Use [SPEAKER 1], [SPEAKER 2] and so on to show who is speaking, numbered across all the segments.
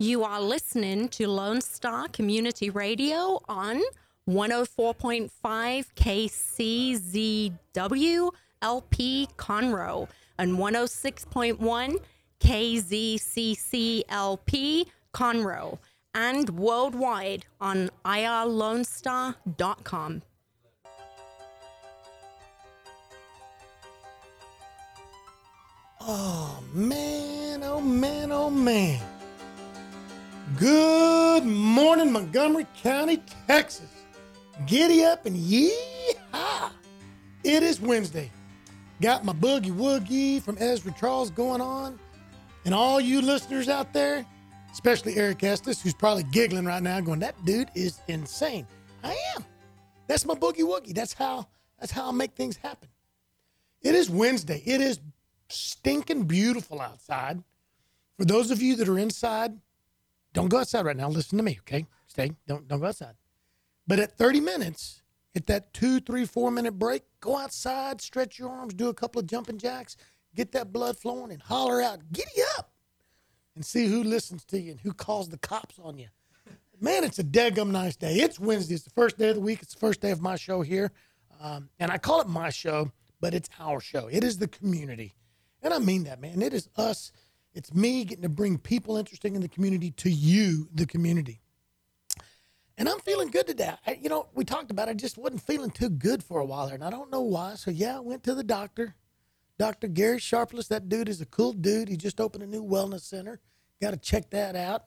[SPEAKER 1] You are listening to Lone Star Community Radio on 104.5 KCZW LP Conroe and 106.1 KZCCLP Conroe and worldwide on irlonestar.com.
[SPEAKER 2] Oh man, oh man, oh man. Good morning, Montgomery County, Texas. Giddy up and yee-haw. It is Wednesday. Got my boogie woogie from Ezra Charles going on. And all you listeners out there, especially Eric Estes, who's probably giggling right now, going, that dude is insane. I am. That's my boogie woogie. That's how that's how I make things happen. It is Wednesday. It is stinking beautiful outside. For those of you that are inside, don't go outside right now. Listen to me, okay? Stay. Don't don't go outside. But at 30 minutes, at that two, three, four minute break, go outside, stretch your arms, do a couple of jumping jacks, get that blood flowing, and holler out, giddy up, and see who listens to you and who calls the cops on you. Man, it's a deadgum nice day. It's Wednesday. It's the first day of the week. It's the first day of my show here. Um, and I call it my show, but it's our show. It is the community. And I mean that, man. It is us. It's me getting to bring people interesting in the community to you, the community. And I'm feeling good today. I, you know, we talked about it. I just wasn't feeling too good for a while there, and I don't know why. So, yeah, I went to the doctor. Dr. Gary Sharpless, that dude is a cool dude. He just opened a new wellness center. Got to check that out.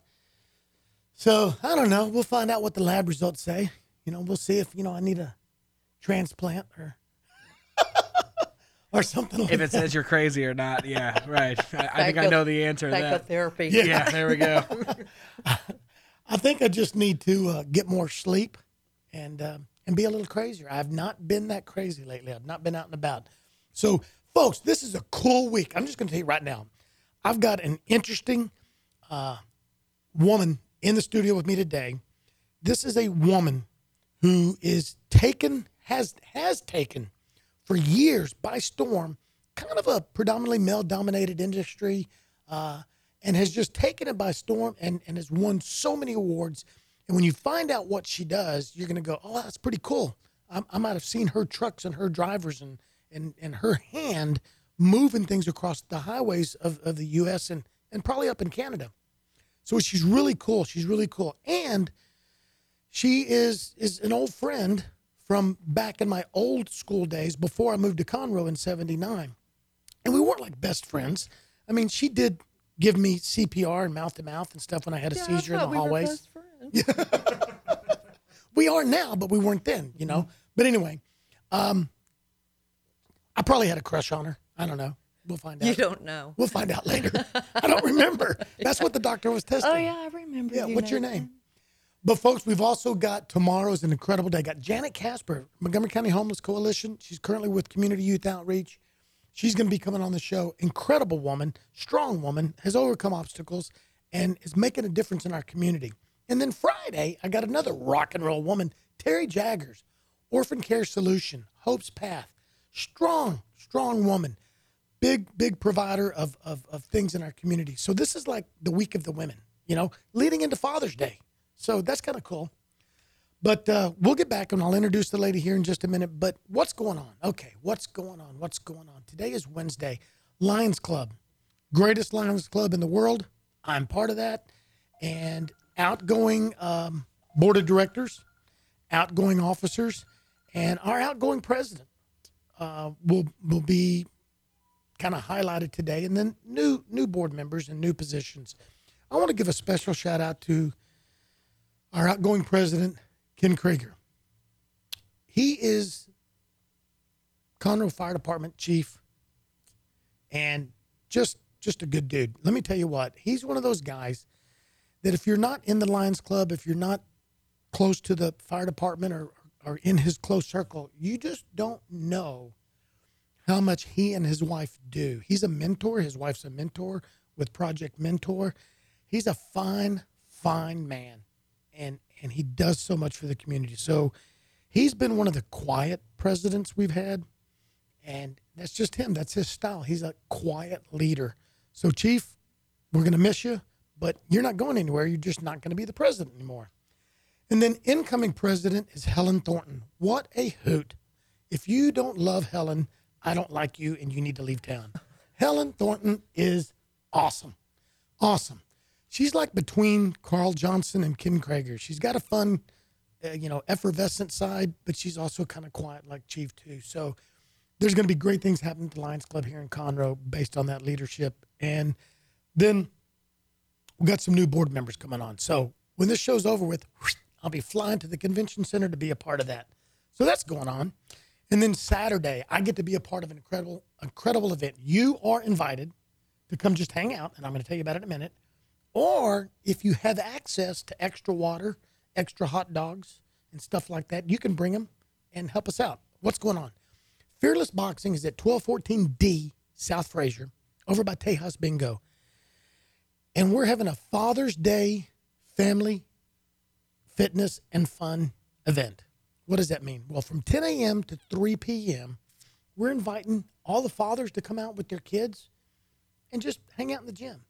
[SPEAKER 2] So, I don't know. We'll find out what the lab results say. You know, we'll see if, you know, I need a transplant or or something like
[SPEAKER 3] If it
[SPEAKER 2] that.
[SPEAKER 3] says you're crazy or not, yeah, right. I, I think I know the answer to that.
[SPEAKER 4] Psychotherapy.
[SPEAKER 3] Yeah, there we go.
[SPEAKER 2] I think I just need to uh, get more sleep and uh, and be a little crazier. I've not been that crazy lately. I've not been out and about. So, folks, this is a cool week. I'm just going to tell you right now. I've got an interesting uh, woman in the studio with me today. This is a woman who is taken has has taken for years by storm, kind of a predominantly male dominated industry, uh, and has just taken it by storm and, and has won so many awards. And when you find out what she does, you're going to go, oh, that's pretty cool. I, I might have seen her trucks and her drivers and, and, and her hand moving things across the highways of, of the U.S. and, and probably up in Canada. So she's really cool. She's really cool. And she is is an old friend from back in my old school days before I moved to Conroe in 79. And we weren't like best friends. I mean, she did give me CPR and mouth to mouth and stuff when I had a
[SPEAKER 4] Yeah,
[SPEAKER 2] seizure in the
[SPEAKER 4] we
[SPEAKER 2] hallways.
[SPEAKER 4] best friends.
[SPEAKER 2] We are now, but we weren't then, you know. But anyway, um, I probably had a crush on her. I don't know. We'll find out.
[SPEAKER 4] You don't know.
[SPEAKER 2] We'll find out later. I don't remember. That's what the doctor was testing.
[SPEAKER 4] Oh yeah, I remember.
[SPEAKER 2] Yeah, what's your name? But folks, we've also got tomorrow's an incredible day. I Got Janet Casper, Montgomery County Homeless Coalition. She's currently with Community Youth Outreach. She's going to be coming on the show. Incredible woman, strong woman, has overcome obstacles, and is making a difference in our community. And then Friday, I got another rock and roll woman, Terry Jaggers, Orphan Care Solution, Hope's Path. Strong, strong woman. Big, big provider of, of, of things in our community. So this is like the week of the women, you know, leading into Father's Day. So that's kind of cool. But uh, we'll get back and I'll introduce the lady here in just a minute. But what's going on? Okay, what's going on? What's going on? Today is Wednesday. Lions Club, greatest Lions Club in the world. I'm part of that. And outgoing um, board of directors, outgoing officers, and our outgoing president uh, will will be kind of highlighted today. And then new new board members and new positions. I want to give a special shout out to our outgoing president, Ken Krieger. He is Conroe Fire Department chief and just just a good dude. Let me tell you what, he's one of those guys that if you're not in the Lions Club, if you're not close to the fire department or, or in his close circle, you just don't know how much he and his wife do. He's a mentor. His wife's a mentor with Project Mentor. He's a fine, fine man, and and he does so much for the community. So he's been one of the quiet presidents we've had, and that's just him. That's his style. He's a quiet leader. So, Chief, we're gonna miss you, but you're not going anywhere. You're just not to be the president anymore. And then incoming president is Helen Thornton. What a hoot. If you don't love Helen, I don't like you and you need to leave town. Helen Thornton is awesome. Awesome. She's like between Carl Johnson and Kim Krager. She's got a fun, uh, you know, effervescent side, but she's also kind of quiet like Chief, too. So there's going to be great things happening at the Lions Club here in Conroe based on that leadership. And then we got some new board members coming on. So when this show's over with, I'll be flying to the convention center to be a part of that. So that's going on. And then Saturday, I get to be a part of an incredible, incredible event. You are invited to come just hang out, and I'm going to tell you about it in a minute. Or if you have access to extra water, extra hot dogs, and stuff like that, you can bring them and help us out. What's going on? Fearless Boxing is at 1214D South Frazier over by Tejas Bingo. And we're having a Father's Day family fitness and fun event. What does that mean? Well, from 10 a.m. to 3 p.m., we're inviting all the fathers to come out with their kids and just hang out in the gym.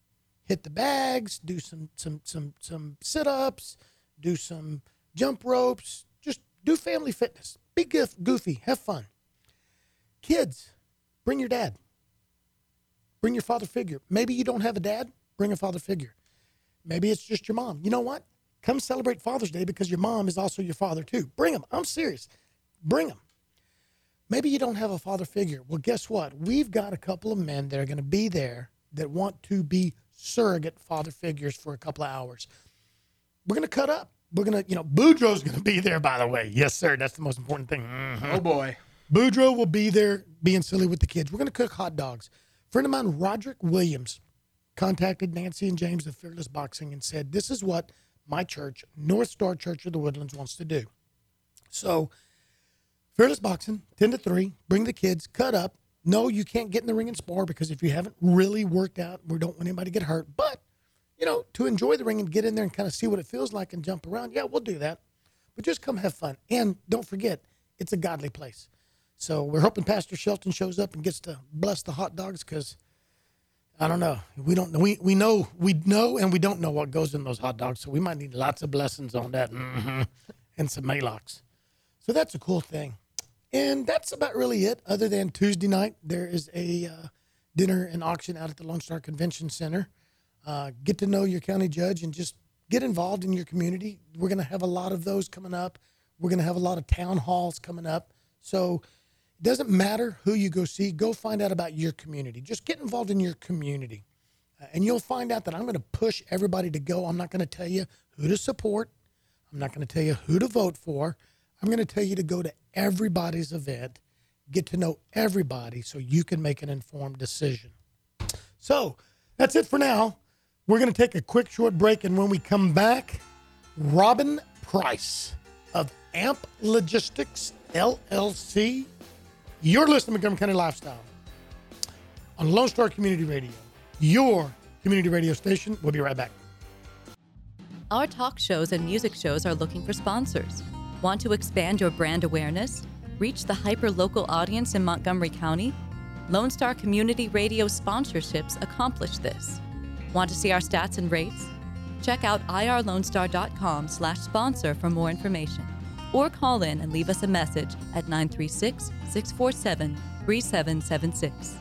[SPEAKER 2] Hit the bags, do some some some some sit-ups, do some jump ropes, just do family fitness. Be goofy, have fun. Kids, bring your dad. Bring your father figure. Maybe you don't have a dad, bring a father figure. Maybe it's just your mom. You know what? Come celebrate Father's Day because your mom is also your father too. Bring them. I'm serious. Bring them. Maybe you don't have a father figure. Well, guess what? We've got a couple of men that are going to be there that want to be surrogate father figures for a couple of hours. We're going to cut up. We're going to, you know, Boudreaux's going to be there, by the way. Yes, sir. That's the most important thing. Mm-hmm.
[SPEAKER 3] Oh, boy.
[SPEAKER 2] Boudreaux will be there being silly with the kids. We're going to cook hot dogs. A friend of mine, Roderick Williams, contacted Nancy and James of Fearless Boxing and said, This is what my church, North Star Church of the Woodlands, wants to do. So, Fearless Boxing, 10 to 3, bring the kids, cut up. No, you can't get in the ring and spar because if you haven't really worked out, we don't want anybody to get hurt. But, you know, to enjoy the ring and get in there and kind of see what it feels like and jump around, yeah, we'll do that. But just come have fun. And don't forget, it's a godly place. So we're hoping Pastor Shelton shows up and gets to bless the hot dogs because I don't know. We don't know. We, we know we know and we don't know what goes in those hot dogs. So we might need lots of blessings on that mm-hmm. and some Maalox. So that's a cool thing. And that's about really it. Other than Tuesday night, there is a uh, dinner and auction out at the Lone Star Convention Center. Uh, get to know your county judge and just get involved in your community. We're going to have a lot of those coming up. We're going to have a lot of town halls coming up. So it doesn't matter who you go see, go find out about your community. Just get involved in your community. Uh, and you'll find out that I'm going to push everybody to go. I'm not going to tell you who to support, I'm not going to tell you who to vote for. I'm going to tell you to go to everybody's event, get to know everybody so you can make an informed decision. So that's it for now. We're going to take a quick short break, and when we come back, Robin Price of AMP Logistics LLC. You're listening to Montgomery County Lifestyle on Lone Star Community Radio, your community radio station. We'll be right back.
[SPEAKER 5] Our talk shows and music shows are looking for sponsors. Want to expand your brand awareness? Reach the hyper-local audience in Montgomery County? Lone Star Community Radio sponsorships accomplish this. Want to see our stats and rates? Check out irlonestar.com slash sponsor for more information. Or call in and leave us a message at 936 647 3776.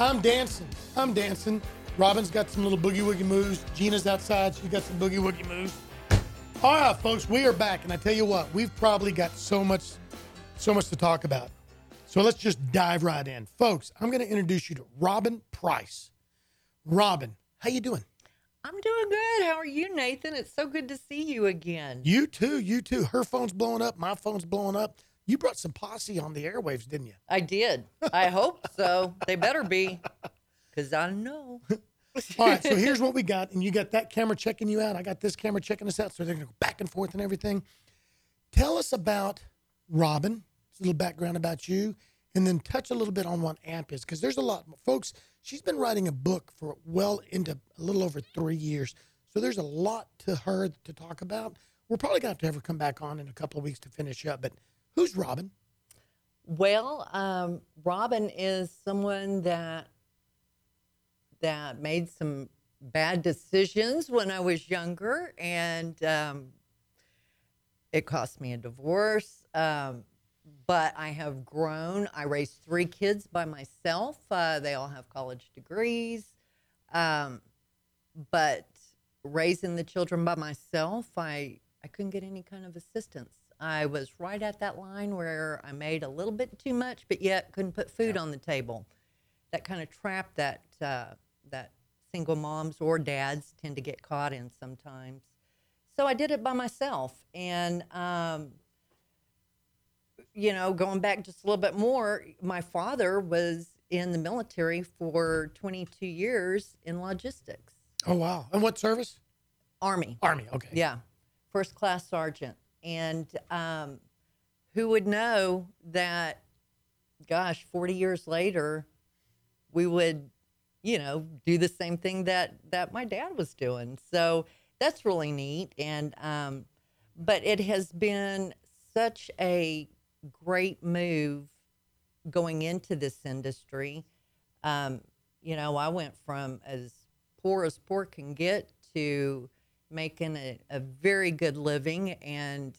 [SPEAKER 2] I'm dancing. I'm dancing. Robin's got some little boogie woogie moves. Gina's outside. She's got some boogie woogie moves. All right, folks, we are back, and I tell you what, we've probably got so much, so much to talk about. So let's just dive right in, folks. I'm going to introduce you to Robin Price. Robin, how you doing?
[SPEAKER 4] I'm doing good. How are you, Nathan? It's so good to see you again.
[SPEAKER 2] You too. You too. Her phone's blowing up. My phone's blowing up. You brought some posse on the airwaves, didn't you?
[SPEAKER 4] I did. I hope so. They better be, because I know.
[SPEAKER 2] All right, so here's what we got, and you got that camera checking you out. I got this camera checking us out, so they're gonna go back and forth and everything. Tell us about Robin. A little background about you, and then touch a little bit on what AMP is, because there's a lot, folks. She's been writing a book for well into a little over three years, so there's a lot to her to talk about. We're probably gonna have to have her come back on in a couple of weeks to finish up. But who's Robin?
[SPEAKER 4] Well, um, Robin is someone that that made some bad decisions when I was younger, and um, it cost me a divorce. Um, but I have grown. I raised three kids by myself. Uh, they all have college degrees. Um, but raising the children by myself, I, I couldn't get any kind of assistance. I was right at that line where I made a little bit too much, but yet couldn't put food on the table. That kind of trap that uh, that single moms or dads tend to get caught in sometimes. So I did it by myself, and um, you know, going back just a little bit more, my father was in the military for 22 years in logistics.
[SPEAKER 2] Oh wow! And what service?
[SPEAKER 4] Army.
[SPEAKER 2] Army. Okay.
[SPEAKER 4] Yeah, first class sergeant. And um, who would know that, gosh, 40 years later, we would, you know, do the same thing that, that my dad was doing. So that's really neat. And, um, but it has been such a great move going into this industry. Um, you know, I went from as poor as poor can get to making a, a very good living. And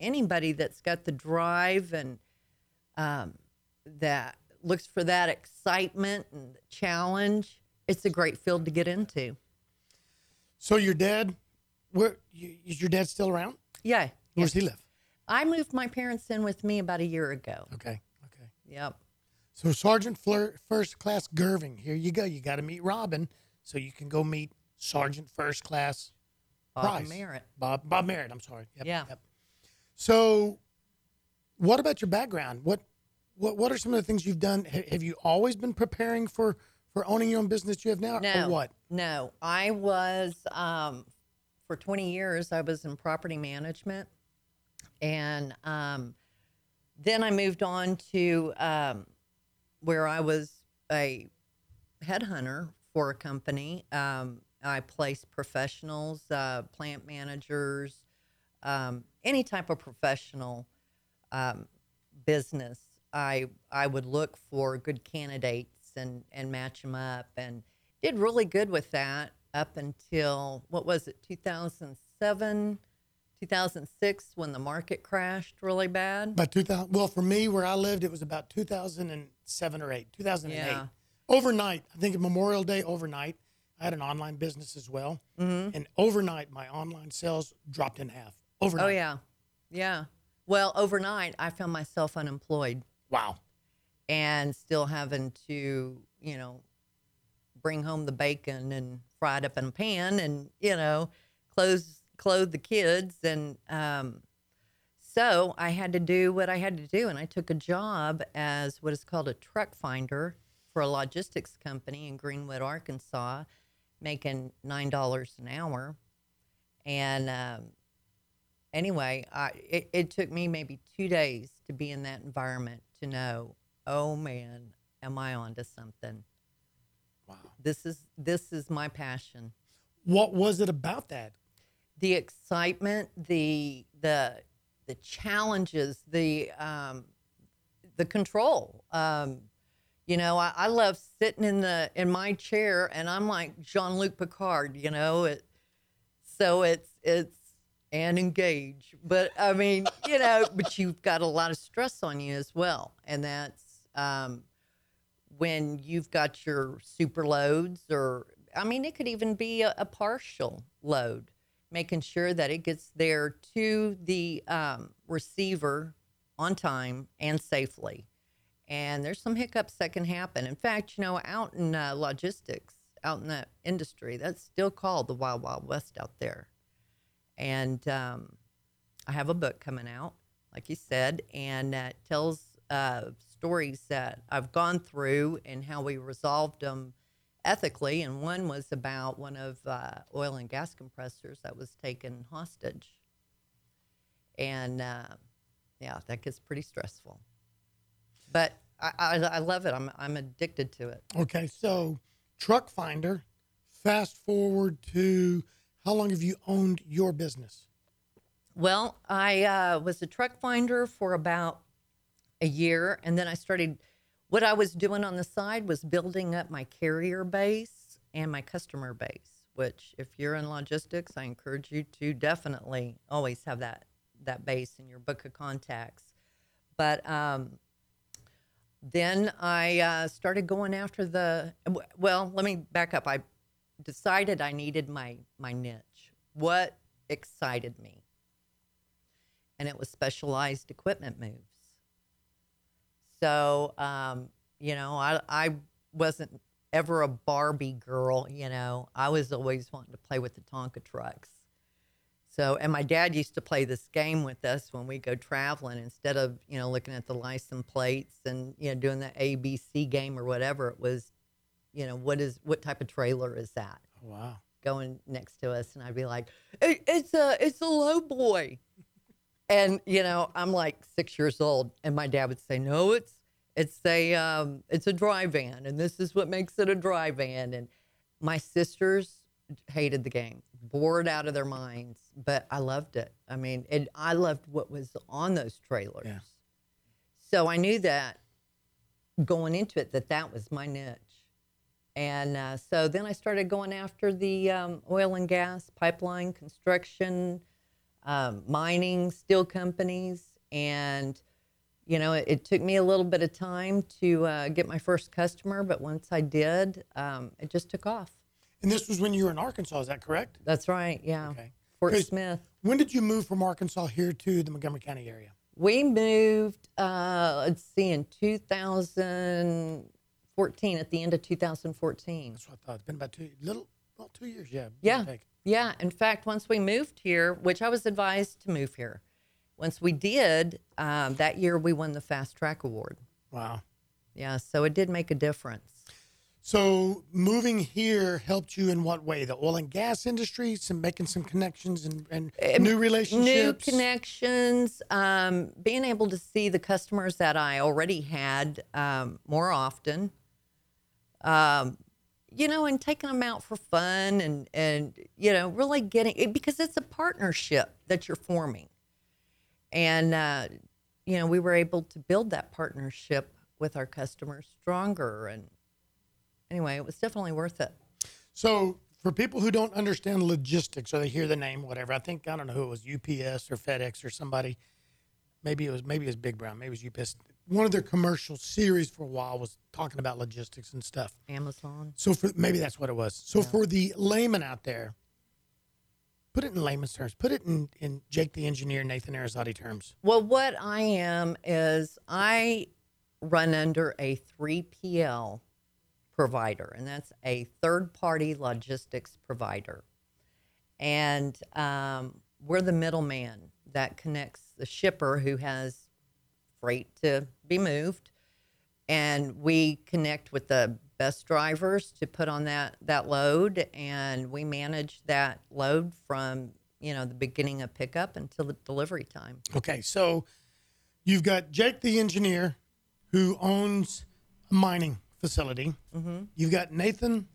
[SPEAKER 4] anybody that's got the drive and um, that looks for that excitement and challenge, it's a great field to get into.
[SPEAKER 2] So your dad, where is your dad still around?
[SPEAKER 4] Yeah.
[SPEAKER 2] Where does he live?
[SPEAKER 4] I moved my parents in with me about a year ago.
[SPEAKER 2] Okay. Okay.
[SPEAKER 4] Yep.
[SPEAKER 2] So Sergeant Flirt, First Class Gerving, here you go. You got to meet Robin, so you can go meet Sergeant First Class
[SPEAKER 4] Bob
[SPEAKER 2] Price.
[SPEAKER 4] Merritt.
[SPEAKER 2] Bob Bob Merritt. I'm sorry. Yep,
[SPEAKER 4] Yeah.
[SPEAKER 2] Yep. So, what about your background? What what what are some of the things you've done? Ha- Have you always been preparing for for owning your own business you have now,
[SPEAKER 4] No.
[SPEAKER 2] or what?
[SPEAKER 4] No, I was um, for 20 years. I was in property management, and um, then I moved on to um, where I was a headhunter for a company. Um, I placed professionals, uh, plant managers, um, any type of professional um, business. I I would look for good candidates and and match them up, and did really good with that up until what was it 2007 2006 when the market crashed really bad
[SPEAKER 2] About 2000. Well, for me, where I lived, it was about 2007 or eight. 2008.
[SPEAKER 4] Yeah.
[SPEAKER 2] Overnight, I think Memorial Day overnight. I had an online business as well,
[SPEAKER 4] Mm-hmm.
[SPEAKER 2] and overnight, my online sales dropped in half. Overnight.
[SPEAKER 4] oh yeah yeah well overnight i found myself unemployed
[SPEAKER 2] Wow.
[SPEAKER 4] and still having to you know bring home the bacon and fry it up in a pan and you know clothes clothe the kids and um, so i had to do what i had to do and i took a job as what is called a truck finder for a logistics company in greenwood arkansas making nine dollars an hour and um, anyway I, it, it took me maybe two days to be in that environment to know oh man am i onto something
[SPEAKER 2] Wow.
[SPEAKER 4] this is this is my passion
[SPEAKER 2] What was it about that?
[SPEAKER 4] the excitement the the the challenges the um the control um you know I, I love sitting in the in my chair and i'm like jean-luc picard you know it so it's it's and engage but i mean you know but you've got a lot of stress on you as well. And that's um when you've got your super loads or i mean it could even be a, a partial load making sure that it gets there to the um, receiver on time and safely and there's some hiccups that can happen in fact you know out in uh, logistics out in that industry that's still called the wild wild west out there and um, i have a book coming out like you said and that tells uh, stories that i've gone through and how we resolved them ethically, and one was about one of uh, oil and gas compressors that was taken hostage. And uh, yeah, that gets pretty stressful. But I, I, I love it. I'm, I'm addicted to it.
[SPEAKER 2] Okay, so Truck Finder, fast forward to how long have you owned your business?
[SPEAKER 4] Well, I uh, was a truck finder for about a year, and then I started. What I was doing on the side was building up my carrier base and my customer base. Which, if you're in logistics, I encourage you to definitely always have that that base in your book of contacts. But um, then I uh, started going after the. Well, let me back up. I decided I needed my my niche. What excited me? And it was specialized equipment moves. So, um, you know, I I wasn't ever a Barbie girl. You know, I was always wanting to play with the Tonka trucks. So, and my dad used to play this game with us when we go traveling. Instead of you know looking at the license plates and you know doing the ABC game or whatever, it was, you know, what is what type of trailer is that?
[SPEAKER 2] Wow.
[SPEAKER 4] Going next to us, and I'd be like, it, "It's a it's a low boy," and you know I'm like six years old, and my dad would say, "No, it's it's a um, it's a dry van, and this is what makes it a dry van." And my sisters hated the game, bored out of their minds, but I loved it. I mean, and I loved what was on those trailers.
[SPEAKER 2] Yeah.
[SPEAKER 4] So I knew that going into it that that was my niche. And uh, so then I started going after the um, oil and gas, pipeline, construction, um, mining, steel companies. And, you know, it, it, took me a little bit of time to uh, get my first customer, but once I did, um, it just took off.
[SPEAKER 2] And this was when you were in Arkansas, is that correct?
[SPEAKER 4] That's right, yeah.
[SPEAKER 2] Okay.
[SPEAKER 4] Fort Smith.
[SPEAKER 2] When did you move from Arkansas here to the Montgomery County area?
[SPEAKER 4] We moved, uh, let's see, in 2014, at the end of 2014.
[SPEAKER 2] That's what I thought. It's been about two, little, well, two years, yeah.
[SPEAKER 4] Yeah. Yeah. In fact, once we moved here, which I was advised to move here, once we did, um, that year we won the Fast Track Award.
[SPEAKER 2] Wow.
[SPEAKER 4] Yeah. So it did make a difference.
[SPEAKER 2] So moving here helped you in what way? The oil and gas industry, some making some connections and, and new relationships.
[SPEAKER 4] New connections, um, being able to see the customers that I already had um, more often. Um, you know, and taking them out for fun and, and, you know, really getting it because it's a partnership that you're forming. And, uh, you know, we were able to build that partnership with our customers stronger. And anyway, it was definitely worth it.
[SPEAKER 2] So for people who don't understand logistics or they hear the name, whatever, I think I don't know who it was, UPS or FedEx or somebody. Maybe it was maybe it was Big Brown, maybe it was UPS. One of their commercial series for a while was talking about logistics and stuff.
[SPEAKER 4] Amazon.
[SPEAKER 2] So for maybe that's what it was. So for the layman out there, put it in layman's terms. Put it in, in Jake the engineer, Nathan Arizotti terms.
[SPEAKER 4] Well, what I am is I run under a 3PL provider, and that's a third party logistics provider. And um, we're the middleman that connects the shipper who has freight to be moved. And we connect with the best drivers to put on that, that load, and we manage that load from you know the beginning of pickup until the delivery time.
[SPEAKER 2] Okay, so you've got Jake the engineer who owns mining facility. Mm-hmm. You've got Nathan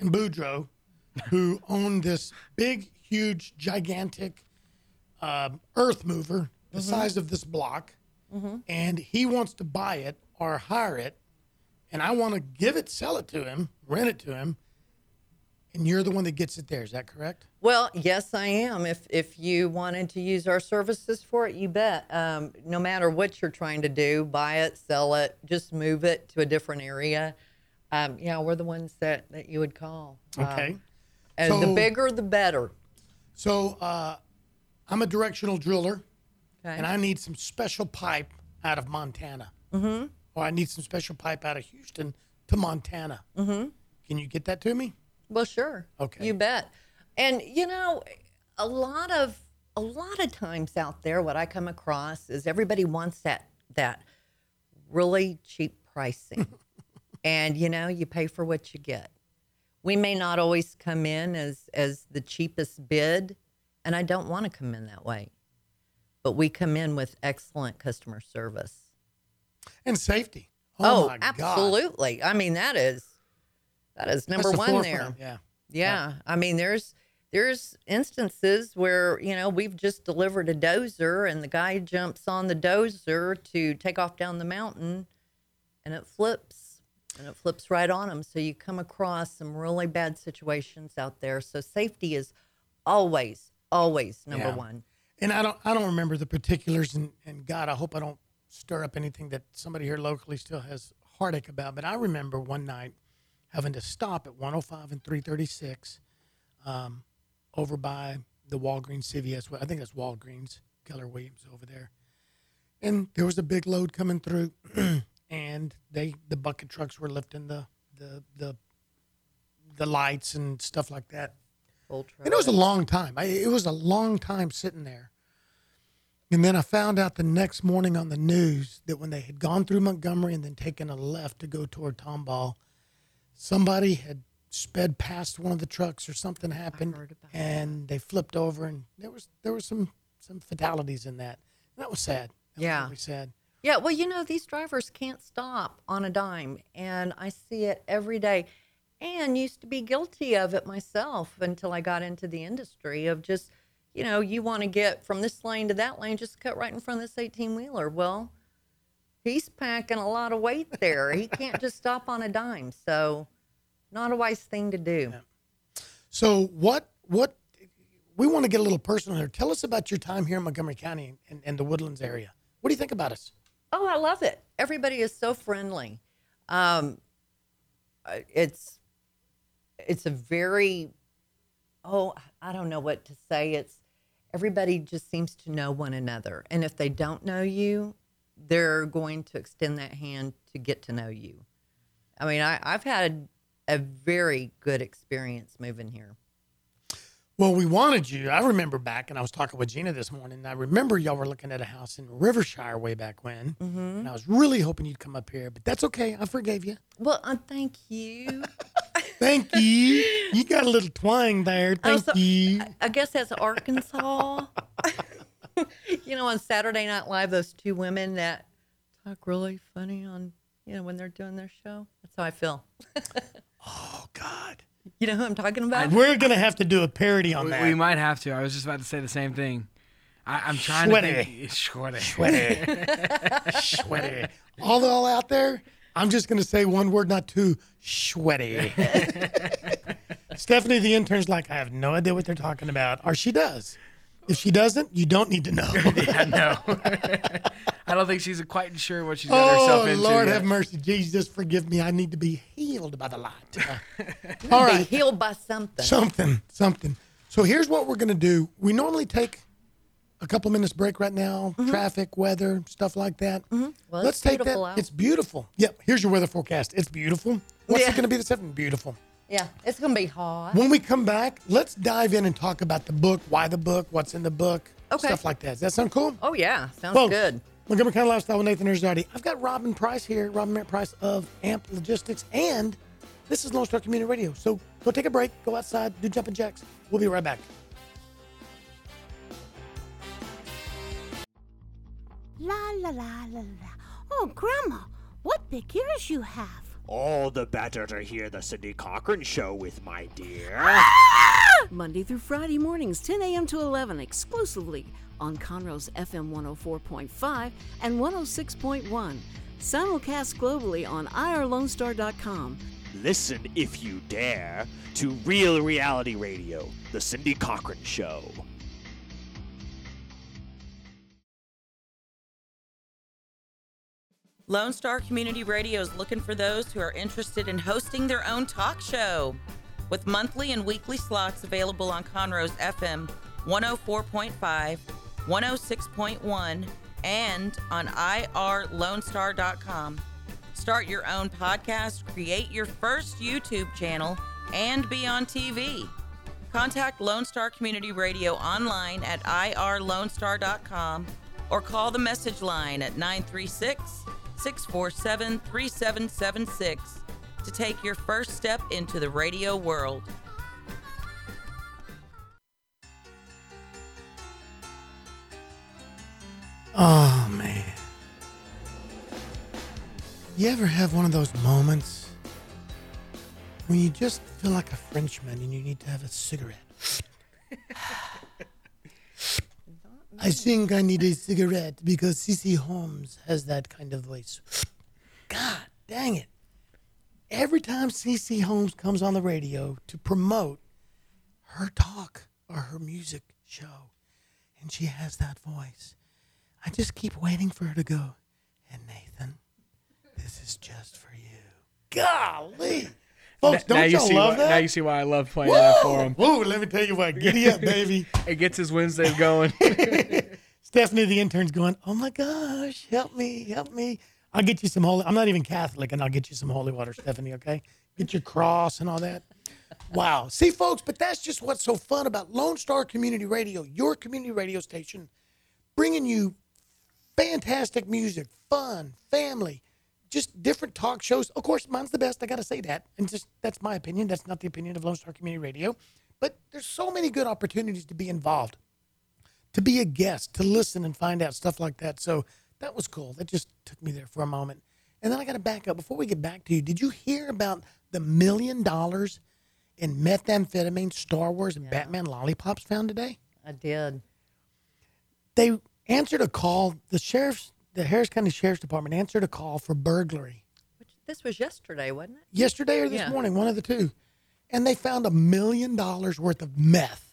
[SPEAKER 2] and Boudreaux who own this big, huge, gigantic um, earth mover the mm-hmm. size of this block. Mm-hmm. And he wants to buy it or hire it. And I want to give it, sell it to him, rent it to him. And you're the one that gets it there. Is that correct?
[SPEAKER 4] Well, yes, I am. If if you wanted to use our services for it, you bet. Um, no matter what you're trying to do, buy it, sell it, just move it to a different area. Um, yeah, we're the ones that, that you would call. Um,
[SPEAKER 2] Okay.
[SPEAKER 4] and
[SPEAKER 2] So-
[SPEAKER 4] the bigger, the better.
[SPEAKER 2] So uh, I'm a directional driller.
[SPEAKER 4] Okay.
[SPEAKER 2] and I need some special pipe out of Montana. Mm-hmm. Or I need some special pipe out of Houston to Montana. Mm-hmm. Can you get that to me?
[SPEAKER 4] Well, sure.
[SPEAKER 2] Okay.
[SPEAKER 4] You bet. And you know, a lot of a lot of times out there, what I come across is everybody wants that that really cheap pricing. And you know, you pay for what you get. We may not always come in as as the cheapest bid, and I don't want to come in that way. But we come in with excellent customer service.
[SPEAKER 2] And safety.
[SPEAKER 4] Oh,
[SPEAKER 2] oh God.
[SPEAKER 4] absolutely. I mean, that is that is number
[SPEAKER 2] That's
[SPEAKER 4] one there.
[SPEAKER 2] Yeah.
[SPEAKER 4] Yeah. I mean, there's there's instances where, you know, we've just delivered a dozer and the guy jumps on the dozer to take off down the mountain and it flips and it flips right on him. So you come across some really bad situations out there. So safety is always, always number
[SPEAKER 2] Yeah.
[SPEAKER 4] one.
[SPEAKER 2] And I don't I don't remember the particulars and, and God, I hope I don't stir up anything that somebody here locally still has heartache about. But I remember one night having to stop at 105 and 336 um, over by the Walgreens CVS. I think that's Walgreens, Keller Williams over there. And there was a big load coming through and they the bucket trucks were lifting the the the the lights and stuff like that.
[SPEAKER 4] Ultra.
[SPEAKER 2] And it was a long time. I, it was a long time sitting there. And then I found out the next morning on the news that when they had gone through Montgomery and then taken a left to go toward Tomball, somebody had sped past one of the trucks or something happened, and they flipped over, and there was there was some some fatalities in that. And that was sad. That
[SPEAKER 4] Yeah.
[SPEAKER 2] was really sad.
[SPEAKER 4] Yeah, well, you know, these drivers can't stop on a dime, and I see it every day. And used to be guilty of it myself until I got into the industry of just, you know, you want to get from this lane to that lane, just cut right in front of this 18 wheeler. Well, he's packing a lot of weight there. he can't just stop on a dime. So, not a wise thing to do.
[SPEAKER 2] So what what we want to get a little personal here. Tell us about your time here in Montgomery County and, and the Woodlands area. What do you think about us?
[SPEAKER 4] Oh, I love it. Everybody is so friendly. Um, it's it's a very oh I don't know what to say. It's everybody just seems to know one another, and if they don't know you, they're going to extend that hand to get to know you. I mean, I, I've had a very good experience moving here.
[SPEAKER 2] Well, we wanted you. I remember back, and I was talking with Gina this morning. And I remember y'all were looking at a house in Rivershire way back when,
[SPEAKER 4] Mm-hmm.
[SPEAKER 2] and I was really hoping you'd come up here. But that's okay. I forgave you.
[SPEAKER 4] Well, uh, thank you.
[SPEAKER 2] Thank you. You got a little twang there. Thank
[SPEAKER 4] so-
[SPEAKER 2] you.
[SPEAKER 4] I guess that's Arkansas. you know, on Saturday Night Live, those two women that talk really funny on, you know, when they're doing their show. That's how I feel.
[SPEAKER 2] Oh God,
[SPEAKER 4] You know who I'm talking about?
[SPEAKER 2] we're gonna have to do a parody on
[SPEAKER 3] We,
[SPEAKER 2] that.
[SPEAKER 3] we might have to. I was just about to say the same thing. I, I'm trying
[SPEAKER 2] Schweddy.
[SPEAKER 3] to think. Schweddy.
[SPEAKER 2] Schweddy, sweaty. All the all out there. I'm just gonna say one word, not two. Schweddy. Stephanie, the intern's like, I have no idea what they're talking about, or she does. If she doesn't, you don't need to know.
[SPEAKER 3] I know. I don't think she's quite sure what she's got
[SPEAKER 2] oh, herself
[SPEAKER 3] into. Oh.
[SPEAKER 2] Lord
[SPEAKER 3] yet.
[SPEAKER 2] have mercy. Jesus, forgive me. I need to be healed by the light. All
[SPEAKER 4] Be healed by something.
[SPEAKER 2] Something, something. So here's what we're going to do. We normally take a couple minutes break right now, mm-hmm. traffic, weather, stuff like that. Mm-hmm.
[SPEAKER 4] Well,
[SPEAKER 2] Let's take that.
[SPEAKER 4] out.
[SPEAKER 2] It's beautiful. Yep. Here's your weather forecast. It's beautiful. What's
[SPEAKER 4] Yeah.
[SPEAKER 2] it going to be this afternoon? Beautiful.
[SPEAKER 4] yeah, it's going to be hot.
[SPEAKER 2] When we come back, let's dive in and talk about the book, why the book, what's in the book,
[SPEAKER 4] Okay.
[SPEAKER 2] stuff like that. Does that sound cool?
[SPEAKER 4] Oh, yeah. Sounds good.
[SPEAKER 2] Montgomery County Lifestyle with Nathan Erzardi. I've got Robin Price here, Robin Merritt Price of AMP Logistics, and this is Lone Star Community Radio. So go take a break, go outside, do jumping jacks. We'll be right back.
[SPEAKER 6] La la la la la. Oh, Grandma, what big ears you have.
[SPEAKER 7] All the better to hear the Cindy Cochran show with my dear. Ah!
[SPEAKER 6] Monday through Friday mornings, 10 a.m. to 11, exclusively on Conroe's FM 104.5 and 106.1. Simulcast globally on irlonestar.com.
[SPEAKER 7] Listen if you dare to Real Reality Radio, the Cindy Cochran show.
[SPEAKER 8] Lone Star Community Radio is looking for those who are interested in hosting their own talk show. With monthly and weekly slots available on Conroe's FM 104.5, 106.1, and on irlonestar.com. Start your own podcast, create your first YouTube channel, and be on TV. Contact Lone Star Community Radio online at irlonestar.com or call the message line at 936 647 3776 to take your first step into the radio world.
[SPEAKER 2] Oh man. You ever have one of those moments when you just feel like a Frenchman and you need to have a cigarette? I think I need a cigarette because CC Holmes has that kind of voice. God dang it. Every time CC Holmes comes on the radio to promote her talk or her music show, and she has that voice, I just keep waiting for her to go. And Nathan, this is just for you. Golly. Folks,
[SPEAKER 3] now
[SPEAKER 2] don't
[SPEAKER 3] you see
[SPEAKER 2] love
[SPEAKER 3] why,
[SPEAKER 2] that?
[SPEAKER 3] Now you see why I love playing that for him.
[SPEAKER 2] Whoa, let me tell you what. Giddy up, baby.
[SPEAKER 3] It gets his Wednesdays going.
[SPEAKER 2] Stephanie, the intern's going, oh my gosh, help me, help me. I'll get you some holy. I'm not even Catholic, and I'll get you some holy water, Stephanie. Okay, get your cross and all that. Wow. See, folks, but that's just what's so fun about Lone Star Community Radio, your community radio station, bringing you fantastic music, fun, family, just different talk shows. Of course, mine's the best. I got to say that, and just that's my opinion. That's not the opinion of Lone Star Community Radio. But there's so many good opportunities to be involved to be a guest, to listen and find out stuff like that. So that was cool. That just took me there for a moment. And then I got to back up. Before we get back to you, did you hear about the million dollars in methamphetamine, Star Wars, and Batman lollipops found today?
[SPEAKER 4] I did.
[SPEAKER 2] They answered a call. The sheriff's, the Harris County Sheriff's Department answered a call for burglary
[SPEAKER 4] Which this was yesterday, wasn't it?
[SPEAKER 2] yesterday or this
[SPEAKER 4] Yeah.
[SPEAKER 2] morning, one of the two. And they found a million dollars worth of meth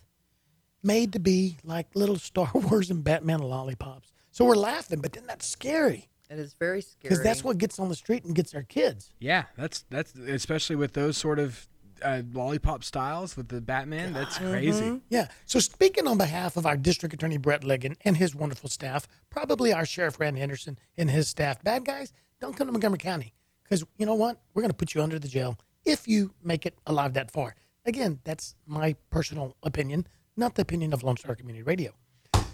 [SPEAKER 2] made to be like little Star Wars and Batman lollipops. So we're laughing, but then that's scary
[SPEAKER 4] It is very scary.
[SPEAKER 2] because that's what gets on the street and gets our kids.
[SPEAKER 3] yeah, that's that's especially with those sort of uh, lollipop styles with the Batman. That's crazy.
[SPEAKER 2] Yeah. So speaking on behalf of our district attorney Brett Ligon and his wonderful staff, probably our sheriff Rand Henderson and his staff, bad guys, don't come to Montgomery County because you know what? We're going to put you under the jail if you make it alive that far. Again, that's my personal opinion, not the opinion of Lone Star Community Radio.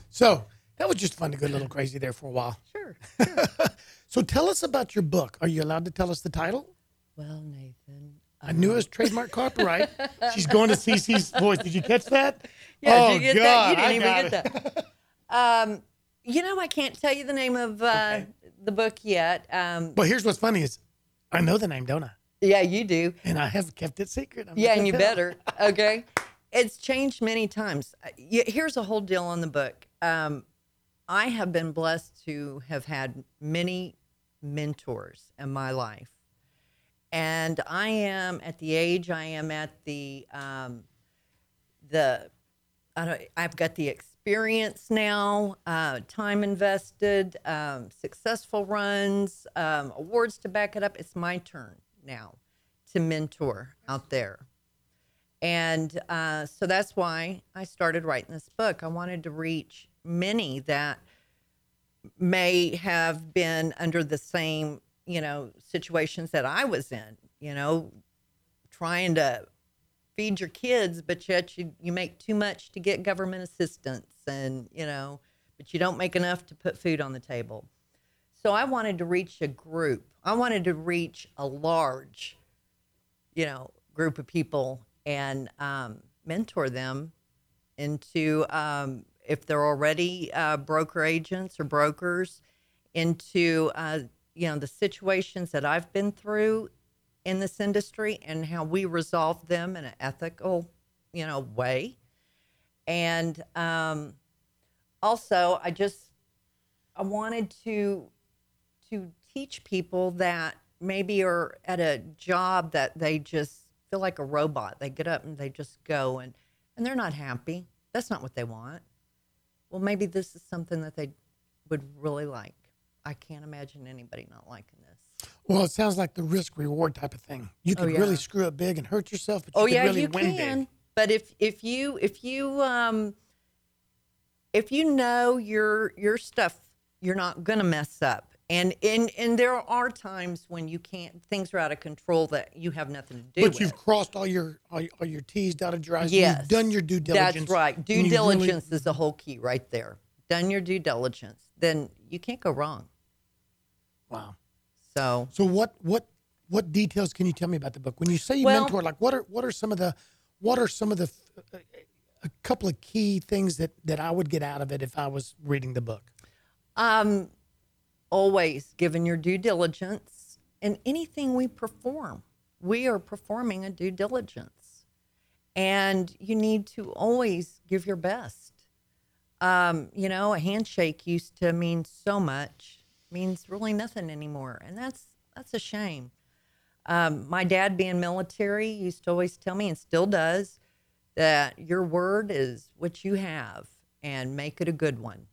[SPEAKER 2] So that was just fun to go a little crazy there for a while.
[SPEAKER 4] Sure.
[SPEAKER 2] So tell us about your book. Are you allowed to tell us the title?
[SPEAKER 4] Well, Nathan.
[SPEAKER 2] I knew it was trademark copyright. She's going to CC's voice. Did you catch that?
[SPEAKER 4] Yeah,
[SPEAKER 2] oh,
[SPEAKER 4] did you get
[SPEAKER 2] God,
[SPEAKER 4] that? You didn't
[SPEAKER 2] I
[SPEAKER 4] even get
[SPEAKER 2] it.
[SPEAKER 4] that. Um, you know, I can't tell you the name of uh, the book yet. Um,
[SPEAKER 2] But here's what's funny is I know the name, don't I?
[SPEAKER 4] yeah, you do.
[SPEAKER 2] And I have kept it secret. I'm
[SPEAKER 4] Yeah, and you
[SPEAKER 2] tell.
[SPEAKER 4] better. Okay. It's changed many times. Uh, Here's a whole deal on the book. Um, I have been blessed to have had many mentors in my life. And I am at the age I am at the um, the I don't, I've got the experience now, uh, time invested, um, successful runs, um, awards to back it up. It's my turn now to mentor out there. And uh, so that's why I started writing this book. I wanted to reach many that may have been under the same, you know, situations that I was in, you know, trying to feed your kids, but yet you, you make too much to get government assistance and, you know, but you don't make enough to put food on the table. So I wanted to reach a group. I wanted to reach a large, you know, group of people and um, mentor them into, um, if they're already uh, broker agents or brokers, into, uh, you know, the situations that I've been through in this industry and how we resolve them in an ethical, you know, way. And um, also, I just I wanted to to teach people that maybe are at a job that they just feel like a robot. They get up and they just go and and they're not happy. That's not what they want. Well, maybe this is something that they would really like. I can't imagine anybody not liking this.
[SPEAKER 2] Well, it sounds like the risk reward type of thing. You
[SPEAKER 4] Oh,
[SPEAKER 2] could really screw up big and hurt yourself, but you
[SPEAKER 4] oh yeah,
[SPEAKER 2] really
[SPEAKER 4] you
[SPEAKER 2] win
[SPEAKER 4] can.
[SPEAKER 2] big.
[SPEAKER 4] But if if you if you um if you know your your stuff, you're not gonna mess up. And and and there are times when you can't things are out of control that you have nothing to do
[SPEAKER 2] But
[SPEAKER 4] with.
[SPEAKER 2] you've crossed all your all, your- all your T's, dotted your I's.
[SPEAKER 4] yes,
[SPEAKER 2] You've done your due diligence.
[SPEAKER 4] That's right. Due
[SPEAKER 2] you've really-
[SPEAKER 4] diligence is the whole key right there. Done your due diligence, then you can't go wrong.
[SPEAKER 2] Wow.
[SPEAKER 4] So
[SPEAKER 2] So what what what details can you tell me about the book? When you say you
[SPEAKER 4] Well-
[SPEAKER 2] mentor, like what are what are some of the what are some of the a couple of key things that that I would get out of it if I was reading the book?
[SPEAKER 4] Um, always given your due diligence in anything we perform. We are performing a due diligence, and you need to always give your best. Um, you know, a handshake used to mean so much, means really nothing anymore, and that's that's a shame. Um, my dad, being military, used to always tell me, and still does, that your word is what you have, and make it a good one,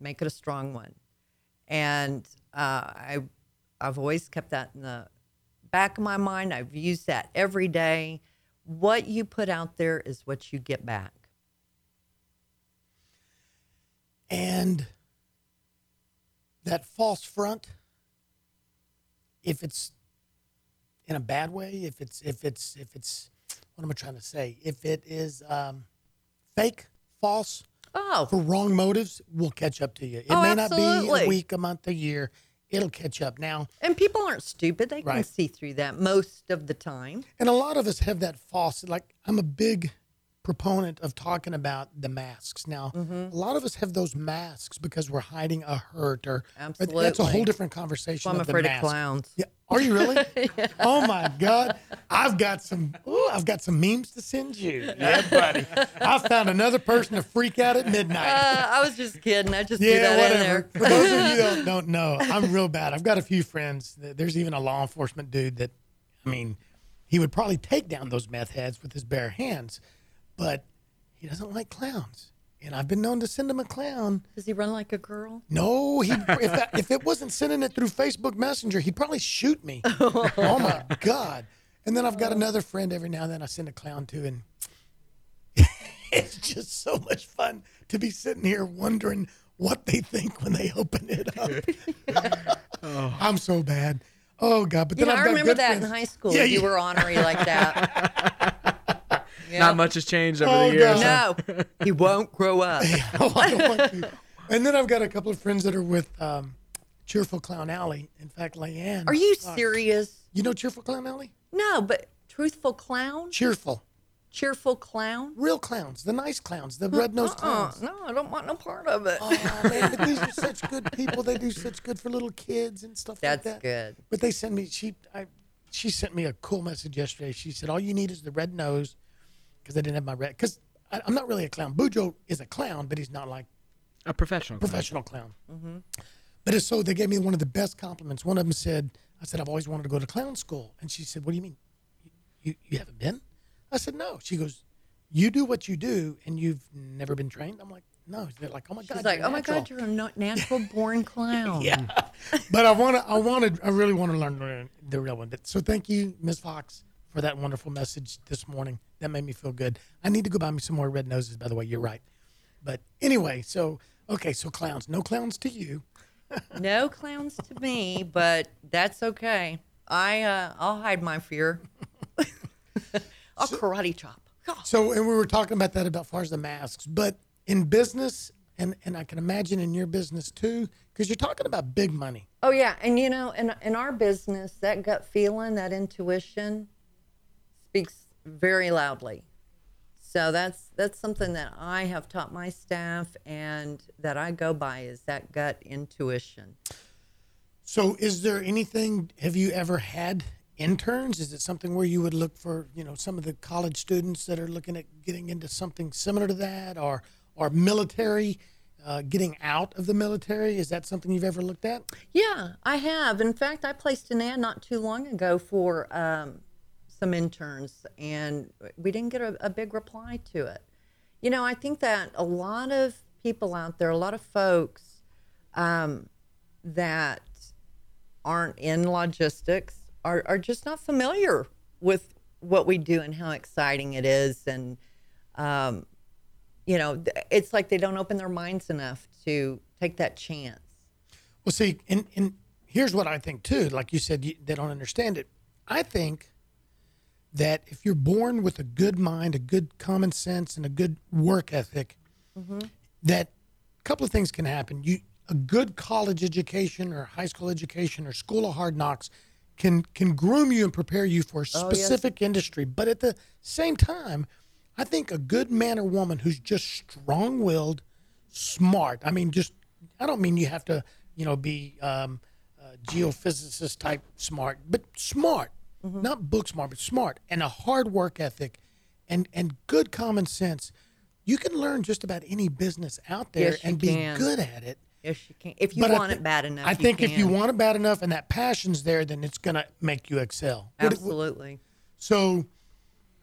[SPEAKER 4] make it a strong one. And uh, I, I've always kept that in the back of my mind. I've used that every day. What you put out there is what you get back.
[SPEAKER 2] And that false front, if it's in a bad way, if it's if it's if it's what am I trying to say? If it is um, fake, false,
[SPEAKER 4] Oh,
[SPEAKER 2] for wrong motives, will catch up to you. It
[SPEAKER 4] Oh,
[SPEAKER 2] may not be a week, a month, a year. It'll catch up. Now,
[SPEAKER 4] and people aren't stupid. They can see through that most of the time.
[SPEAKER 2] And a lot of us have that false, like, I'm a big proponent of talking about the masks. Now,
[SPEAKER 4] Mm-hmm.
[SPEAKER 2] a lot of us have those masks because we're hiding a hurt or, or that's a whole different conversation.
[SPEAKER 4] Well, I'm afraid of clowns.
[SPEAKER 2] Yeah. Are you really? Oh my God. I've got some ooh, I've got some memes to send you. Yeah, buddy. I found another person to freak out at midnight.
[SPEAKER 4] Uh, I was just kidding. I just threw
[SPEAKER 2] Yeah,
[SPEAKER 4] that in
[SPEAKER 2] whatever.
[SPEAKER 4] there.
[SPEAKER 2] For those of you that don't know, I'm real bad. I've got a few friends. There's even a law enforcement dude that, I mean, he would probably take down those meth heads with his bare hands, but he doesn't like clowns. And I've been known to send him a clown.
[SPEAKER 4] Does he run like a girl?
[SPEAKER 2] No, he if, that, if it wasn't sending it through Facebook Messenger, he'd probably shoot me. oh my God. And then I've got another friend every now and then I send a clown to, and it's just so much fun to be sitting here wondering what they think when they open it up. I'm so bad. Oh God! But
[SPEAKER 4] You
[SPEAKER 2] then
[SPEAKER 4] know,
[SPEAKER 2] I've
[SPEAKER 4] I remember
[SPEAKER 2] good
[SPEAKER 4] that
[SPEAKER 2] friends.
[SPEAKER 4] in high school.
[SPEAKER 2] Yeah,
[SPEAKER 4] you
[SPEAKER 2] yeah.
[SPEAKER 4] were honorary like that. Yeah.
[SPEAKER 3] Not much has changed over
[SPEAKER 2] Oh,
[SPEAKER 3] the years.
[SPEAKER 2] God.
[SPEAKER 4] No, he won't grow up.
[SPEAKER 2] I don't. And then I've got a couple of friends that are with um, Cheerful Clown Alley. In fact, Leanne.
[SPEAKER 4] Are you
[SPEAKER 2] Fox.
[SPEAKER 4] serious?
[SPEAKER 2] You know Cheerful Clown Alley?
[SPEAKER 4] No, but truthful clown,
[SPEAKER 2] Cheerful.
[SPEAKER 4] cheerful clown.
[SPEAKER 2] Real clowns, the nice clowns, the red nosed
[SPEAKER 4] Uh-uh.
[SPEAKER 2] clowns.
[SPEAKER 4] No, I don't want no part of it.
[SPEAKER 2] Oh man, but these are such good people. They do such good for little kids and stuff
[SPEAKER 4] That's
[SPEAKER 2] like that.
[SPEAKER 4] good.
[SPEAKER 2] But they send me she I she sent me a cool message yesterday. She said all you need is the red nose because I didn't have my red because I'm not really a clown. Bujo is a clown, but he's not like
[SPEAKER 3] A professional. clown.
[SPEAKER 2] professional clown. Mm-hmm. But it's so they gave me one of the best compliments. One of them said, "I said I've always wanted to go to clown school," and she said, "What do you mean? You you haven't been?" I said, "No." She goes, "You do what you do, and you've never been trained." I'm like, "No." They're like, "Oh my god!"
[SPEAKER 4] She's like,
[SPEAKER 2] you're
[SPEAKER 4] oh my. God, you're a no- natural born clown.
[SPEAKER 2] Yeah. but I want to. I wanted. I really want to learn the- the real one. But- So thank you, Ms. Fox, for that wonderful message this morning. That made me feel good. I need to go buy me some more red noses. By the way, you're right. But anyway, so okay, so clowns. No clowns to you.
[SPEAKER 4] No clowns to me, but that's okay. I uh, I'll hide my fear. I'll karate chop.
[SPEAKER 2] So, and we were talking about that about far as the masks, but in business, and and I can imagine in your business too, because you're talking about big money.
[SPEAKER 4] Oh yeah, and you know, in in our business, that gut feeling, that intuition, speaks very loudly. So that's that's something that I have taught my staff, and that I go by is that gut intuition.
[SPEAKER 2] So, is there anything? Have you ever had interns? Is it something where you would look for, you know, some of the college students that are looking at getting into something similar to that, or or military, uh, getting out of the military? Is that something you've ever looked at?
[SPEAKER 4] Yeah, I have. In fact, I placed an ad not too long ago for um, some interns, and we didn't get a, a big reply to it. You know, I think that a lot of people out there, a lot of folks um, that aren't in logistics are, are just not familiar with what we do and how exciting it is. And, um, you know, it's like they don't open their minds enough to take that chance.
[SPEAKER 2] Well, see, and, and here's what I think too. Like you said, you, they don't understand it. I think that if you're born with a good mind, a good common sense, and a good work ethic, that a couple of things can happen. You a good college education or high school education or school of hard knocks can can groom you and prepare you for a
[SPEAKER 4] Oh, yes.
[SPEAKER 2] specific industry. But at the same time, I think a good man or woman who's just strong-willed, smart. I mean, just I don't mean you have to, you know, be um, uh, geophysicist type smart, but smart,
[SPEAKER 4] Mm-hmm.
[SPEAKER 2] not book smart, but smart, and a hard work ethic, and and good common sense. You can learn just about any business out there
[SPEAKER 4] Yes,
[SPEAKER 2] and be
[SPEAKER 4] can.
[SPEAKER 2] good at it.
[SPEAKER 4] Yes, you can. If you
[SPEAKER 2] But
[SPEAKER 4] want
[SPEAKER 2] thi-
[SPEAKER 4] it bad enough,
[SPEAKER 2] I think if you want it bad enough and that passion's there, then it's gonna make you excel. What-
[SPEAKER 4] absolutely.
[SPEAKER 2] so,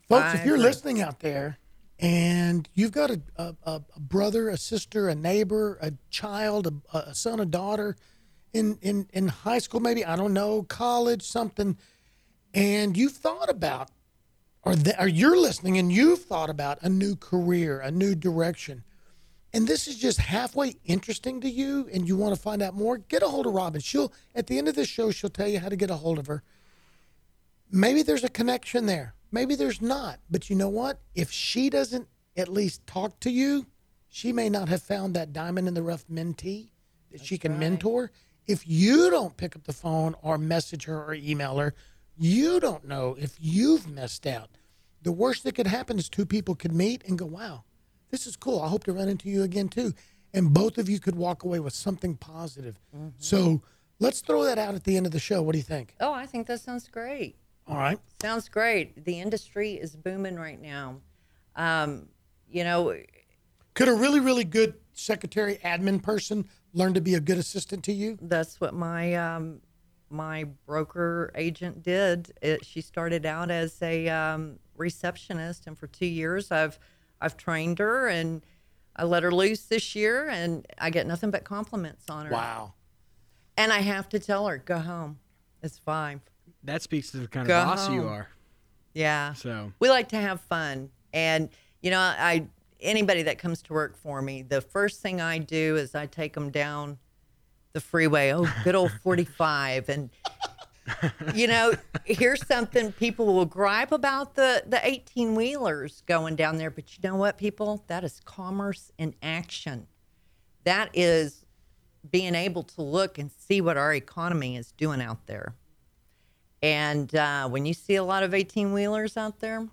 [SPEAKER 2] folks,
[SPEAKER 4] I
[SPEAKER 2] if you're
[SPEAKER 4] agree.
[SPEAKER 2] listening out there and you've got a, a, a a brother, a sister, a neighbor, a child, a, a son, a daughter in, in, in high school, maybe, I don't know, college, something, and you've thought about, or, the, or you're listening and you've thought about a new career, a new direction, and this is just halfway interesting to you and you want to find out more, get a hold of Robin. She'll, at the end of this show, she'll tell you how to get a hold of her maybe there's a connection there. Maybe there's not. But you know what? If she doesn't at least talk to you, she may not have found that diamond in the rough mentee that she can mentor. If you don't pick up the phone or message her or email her, you don't know if you've missed out. The worst that could happen is two people could meet and go, wow, this is cool. I hope to run into you again too. And both of you could walk away with something positive. So let's throw that out at the end of the show. What do you think?
[SPEAKER 4] Oh, I think that sounds great.
[SPEAKER 2] All right.
[SPEAKER 4] Sounds great. The industry is booming right now. Um, you know,
[SPEAKER 2] Could a really, really good secretary admin person learn to be a good assistant to you?
[SPEAKER 4] that's what my um, my broker agent did. It, she started out as a um, receptionist, and for two years, I've I've trained her, and I let her loose this year, and I get nothing but compliments on her.
[SPEAKER 2] Wow.
[SPEAKER 4] And I have to tell her, go home. It's fine.
[SPEAKER 3] That speaks to the kind
[SPEAKER 4] Go
[SPEAKER 3] of boss you are.
[SPEAKER 4] Yeah.
[SPEAKER 3] So
[SPEAKER 4] we like to have fun and you know i anybody that comes to work for me the first thing i do is i take them down the freeway. Oh good old 45 and you know here's something people will gripe about the the 18 wheelers going down there. But you know what people? That is commerce in action. That is being able to look and see what our economy is doing out there. And uh, when you see a lot of 18 wheelers out there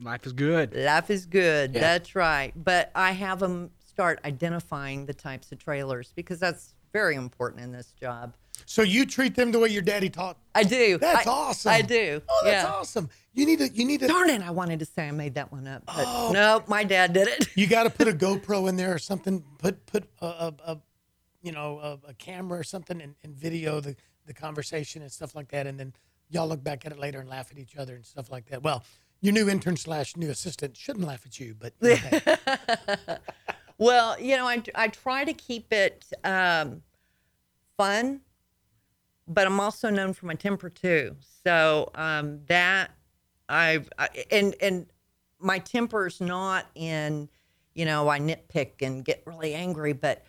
[SPEAKER 3] life is good.
[SPEAKER 4] Life is good. That's right. But I have them start identifying the types of trailers because that's very important in this job.
[SPEAKER 2] So you treat them the way your daddy taught.
[SPEAKER 4] I do.
[SPEAKER 2] That's
[SPEAKER 4] I-
[SPEAKER 2] awesome.
[SPEAKER 4] I do.
[SPEAKER 2] Oh, that's
[SPEAKER 4] yeah.
[SPEAKER 2] awesome. You need to. You need to.
[SPEAKER 4] Darn it! I wanted to say I made that one up, but
[SPEAKER 2] Oh.
[SPEAKER 4] no, my dad did it.
[SPEAKER 2] You got to put a GoPro in there or something. Put put a, a, a you know a, a camera or something and, and video the the conversation and stuff like that, and then y'all look back at it later and laugh at each other and stuff like that. Well, your new intern slash new assistant shouldn't laugh at you, but okay.
[SPEAKER 4] Well, you know, I, I try to keep it um, fun, but I'm also known for my temper too. So um, that I've I, and and my temper's not in, you know, I nitpick and get really angry, but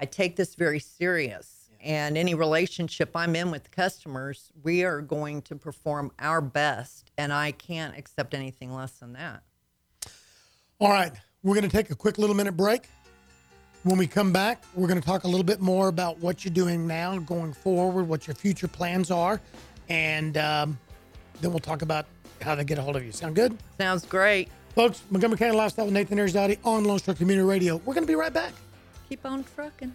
[SPEAKER 4] I take this very serious. And any relationship I'm in with customers, we are going to perform our best, and I can't accept anything less than that.
[SPEAKER 2] All right, we're going to take a quick little minute break. When we come back, we're going to talk a little bit more about what you're doing now going forward, what your future plans are, and um, then we'll talk about how to get a hold of you. Sound good?
[SPEAKER 4] Sounds great.
[SPEAKER 2] Folks, Montgomery County Lifestyle with Nathan Arizotti on Lone Star Community Radio. We're going to be right back.
[SPEAKER 4] Keep on trucking.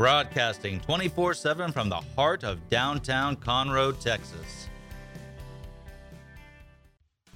[SPEAKER 9] Broadcasting 24 7 from the heart of downtown Conroe, Texas.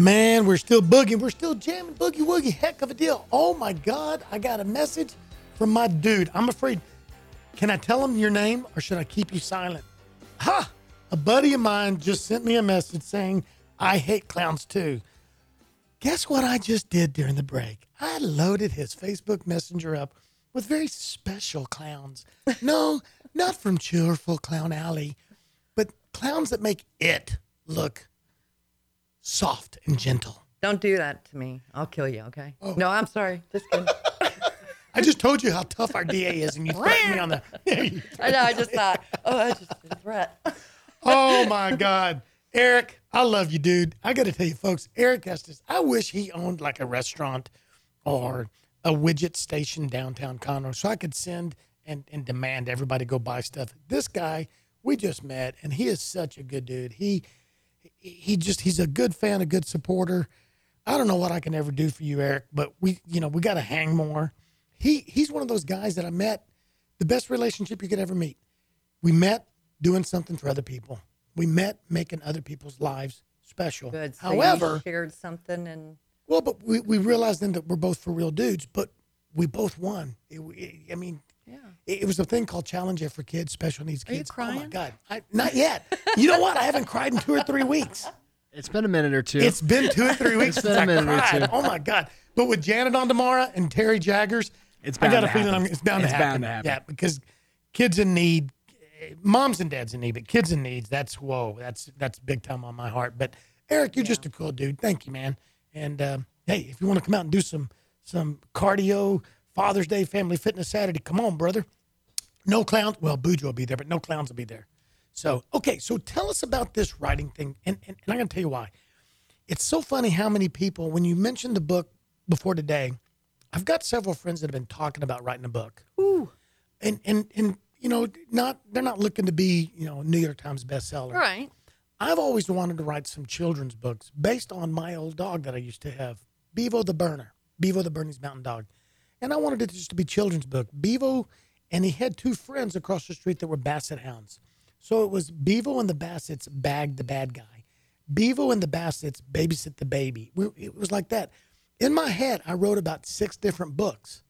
[SPEAKER 2] Man, we're still boogieing. We're still jamming boogie woogie. Heck of a deal. Oh my God, I got a message from my dude. I'm afraid. Can I tell him your name or should I keep you silent? Ha! A buddy of mine just sent me a message saying, I hate clowns too. Guess what I just did during the break? I loaded his Facebook Messenger up with very special clowns. No, not from Cheerful Clown Alley, but clowns that make it look soft and gentle.
[SPEAKER 4] Don't do that to me. I'll kill you, okay?
[SPEAKER 2] Oh.
[SPEAKER 4] No, I'm sorry. Just kidding.
[SPEAKER 2] I just told you how tough our DA is, and you threatened me on the.
[SPEAKER 4] I know. I just thought, oh, that's just a threat.
[SPEAKER 2] oh my God, Eric, I love you, dude. I got to tell you, folks, Eric Estes. I wish he owned like a restaurant or a widget station downtown Conroe, so I could send and and demand everybody go buy stuff. This guy, we just met, and he is such a good dude. He he just he's a good fan, a good supporter. I don't know what I can ever do for you, Eric, but we you know we got to hang more. He he's one of those guys that I met the best relationship you could ever meet. We met doing something for other people. We met making other people's lives special.
[SPEAKER 4] Good. So
[SPEAKER 2] However,
[SPEAKER 4] shared something and
[SPEAKER 2] well, but we, we realized then that we're both for real dudes, but we both won. It, it- I mean,
[SPEAKER 4] yeah.
[SPEAKER 2] it, it was a thing called Challenger for Kids, special needs
[SPEAKER 4] Are you
[SPEAKER 2] kids. Oh my? God, I, not yet. You know what? I haven't cried in two or three weeks.
[SPEAKER 3] It's been a minute or two.
[SPEAKER 2] It's been two or three weeks
[SPEAKER 3] It's
[SPEAKER 2] since
[SPEAKER 3] been
[SPEAKER 2] I
[SPEAKER 3] a minute or
[SPEAKER 2] cried.
[SPEAKER 3] two.
[SPEAKER 2] Oh my God! But with Janet on tomorrow and Terry Jaggers,
[SPEAKER 3] It's
[SPEAKER 2] I got
[SPEAKER 3] to
[SPEAKER 2] a feeling. I'm, it's bound
[SPEAKER 3] It's
[SPEAKER 2] to
[SPEAKER 3] bound to happen.
[SPEAKER 2] Yeah, because kids in need, moms and dads in need, but kids in needs. That's whoa. That's that's big time on my heart. But Eric, you're just a cool dude. Thank you, man. And um, hey, if you want to come out and do some some cardio, Father's Day, Family Fitness Saturday, come on, brother. No clowns. Well, Bujo will be there, but no clowns will be there. So, okay, so tell us about this writing thing. And, and, and I'm going to tell you why. It's so funny how many people, when you mentioned the book before today, I've got several friends that have been talking about writing a book. Ooh. And, and, and, you know, not they're not looking to be, you know, New York Times bestseller.
[SPEAKER 4] right.
[SPEAKER 2] I've always wanted to write some children's books based on my old dog that I used to have, Bevo the Burner, Bevo the Bernese Mountain Dog. And I wanted it just to be children's book. Bevo, and he had two friends across the street that were Basset hounds. So it was Bevo and the Bassets bagged the bad guy. Bevo and the Bassets babysit the baby. We- It was like that. In my head, I wrote about six different books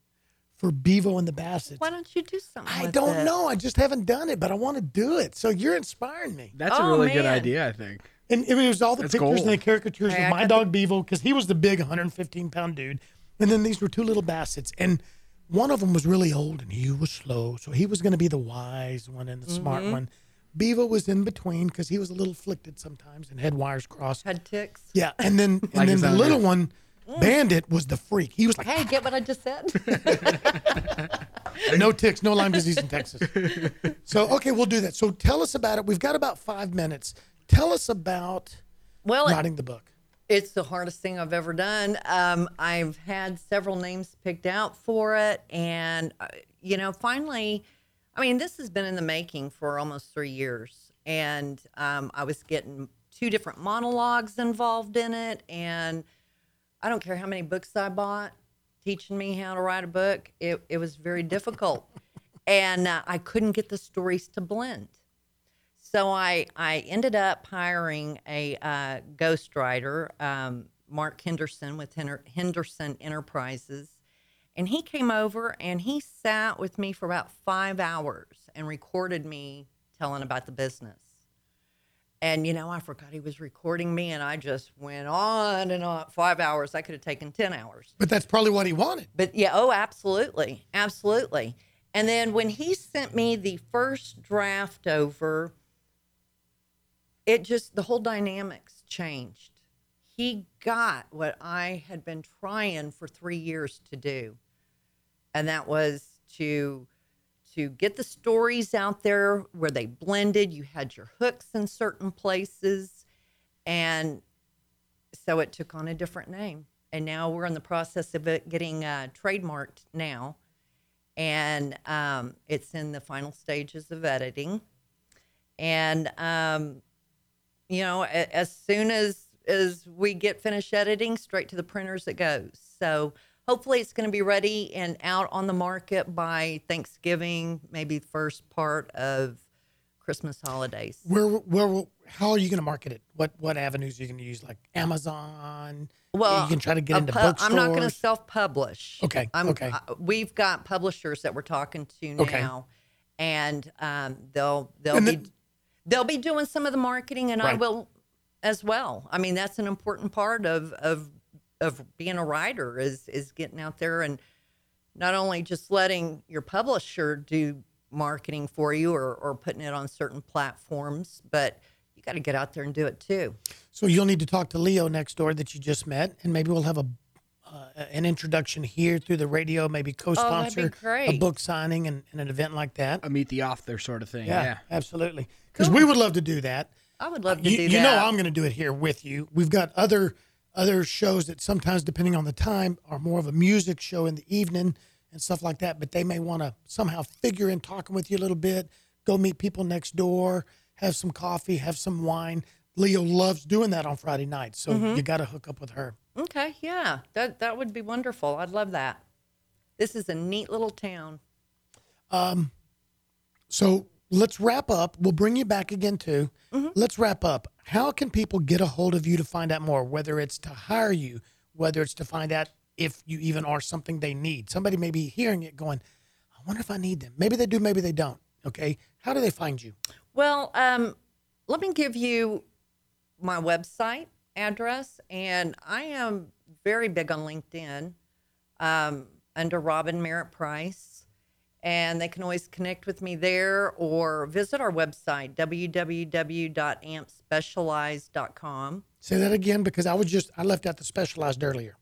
[SPEAKER 2] for Bevo and the Bassets.
[SPEAKER 4] Why don't you do something?
[SPEAKER 2] I
[SPEAKER 4] with
[SPEAKER 2] don't
[SPEAKER 4] it?
[SPEAKER 2] know. I just haven't done it, but I want to do it. So you're inspiring me.
[SPEAKER 3] That's
[SPEAKER 4] Oh,
[SPEAKER 3] a really good idea, I think.
[SPEAKER 2] And I it was all the
[SPEAKER 3] That's
[SPEAKER 2] pictures
[SPEAKER 3] gold.
[SPEAKER 2] and the caricatures
[SPEAKER 4] Hey,
[SPEAKER 2] of my
[SPEAKER 4] got
[SPEAKER 2] dog Bevo because he was the big 115 pound dude, and then these were two little bassets, and one of them was really old and he was slow, so he was going to be the wise one and the smart
[SPEAKER 4] Mm-hmm.
[SPEAKER 2] one. Bevo was in between because he was a little afflicted sometimes and had wires crossed.
[SPEAKER 4] Had ticks.
[SPEAKER 2] Yeah, and then and
[SPEAKER 3] Like
[SPEAKER 2] then the little one, Bandit, was the freak. He was like,
[SPEAKER 4] Hey, get what I just said?
[SPEAKER 2] no ticks, no Lyme disease in Texas. So okay, we'll do that. So tell us about it. We've got about five minutes. Tell us about
[SPEAKER 4] well,
[SPEAKER 2] writing the book.
[SPEAKER 4] It's the hardest thing I've ever done. Um, I've had several names picked out for it. And, uh, you know, finally, I mean, this has been in the making for almost three years. And um, I was getting two different monologues involved in it. And I don't care how many books I bought teaching me how to write a book, it, it was very difficult. and uh, I couldn't get the stories to blend. So I, I ended up hiring a uh, ghostwriter, um, Mark Henderson with Henderson Enterprises. And he came over and he sat with me for about five hours and recorded me telling about the business. And you know, I forgot he was recording me, and I just went on and on. Five hours. I could have taken ten hours.
[SPEAKER 2] But that's probably what he wanted.
[SPEAKER 4] But yeah, oh, absolutely, absolutely. And then when he sent me the first draft over, it just the whole dynamics changed. He got what I had been trying for three years to do, and that was to to get the stories out there where they blended. You had your hooks in certain places, and so it took on a different name. And now we're in the process of it getting uh, trademarked now, and um, it's in the final stages of editing. And um, you know, a- as soon as as we get finished editing, straight to the printers it goes. So hopefully, it's going to be ready and out on the market by Thanksgiving, maybe first part of Christmas holidays.
[SPEAKER 2] Where, where, how are you going to market it? What, what avenues are you going to use? Like Amazon?
[SPEAKER 4] Well,
[SPEAKER 2] you can try to get into
[SPEAKER 4] pu-
[SPEAKER 2] bookstores.
[SPEAKER 4] I'm not going to self-publish.
[SPEAKER 2] Okay,
[SPEAKER 4] I'm,
[SPEAKER 2] okay.
[SPEAKER 4] uh, we've got publishers that we're talking to
[SPEAKER 2] Okay.
[SPEAKER 4] now, and um, they'll they'll
[SPEAKER 2] And
[SPEAKER 4] be
[SPEAKER 2] the-
[SPEAKER 4] they'll be doing some of the marketing, and I will as well. I mean, that's an important part of of of being a writer is is getting out there and not only just letting your publisher do marketing for you or, or putting it on certain platforms, but you got to get out there and do it too.
[SPEAKER 2] So you'll need to talk to Leo next door that you just met, and maybe we'll have a uh, an introduction here through the radio, maybe co-sponsor a book signing and, and an event like that.
[SPEAKER 3] A meet the author sort of thing.
[SPEAKER 2] Yeah,
[SPEAKER 3] Yeah.
[SPEAKER 2] absolutely. Because we would love to do that.
[SPEAKER 4] I would love to
[SPEAKER 2] you,
[SPEAKER 4] do that.
[SPEAKER 2] you know I'm going to do it here with you. We've got other other shows that sometimes, depending on the time, are more of a music show in the evening and stuff like that. But they may want to somehow figure in talking with you a little bit, go meet people next door, have some coffee, have some wine. Leo loves doing that on Friday nights, so
[SPEAKER 4] Mhm.
[SPEAKER 2] you got to hook up with her.
[SPEAKER 4] Okay, yeah, that that would be wonderful. I'd love that. This is a neat little town.
[SPEAKER 2] Um, so let's wrap up. We'll bring you back again too. Let's wrap up. How can people get a hold of you to find out more? Whether it's to hire you, whether it's to find out if you even are something they need. Somebody may be hearing it, going, "I wonder if I need them." Maybe they do, maybe they don't. Okay, how do they find you?
[SPEAKER 4] Well, um, let me give you my website address, and I am very big on LinkedIn um, under Robin Merritt Price, and they can always connect with me there or visit our website www.ampspecialized.com.
[SPEAKER 2] Say that again because I was just I left out the specialized earlier.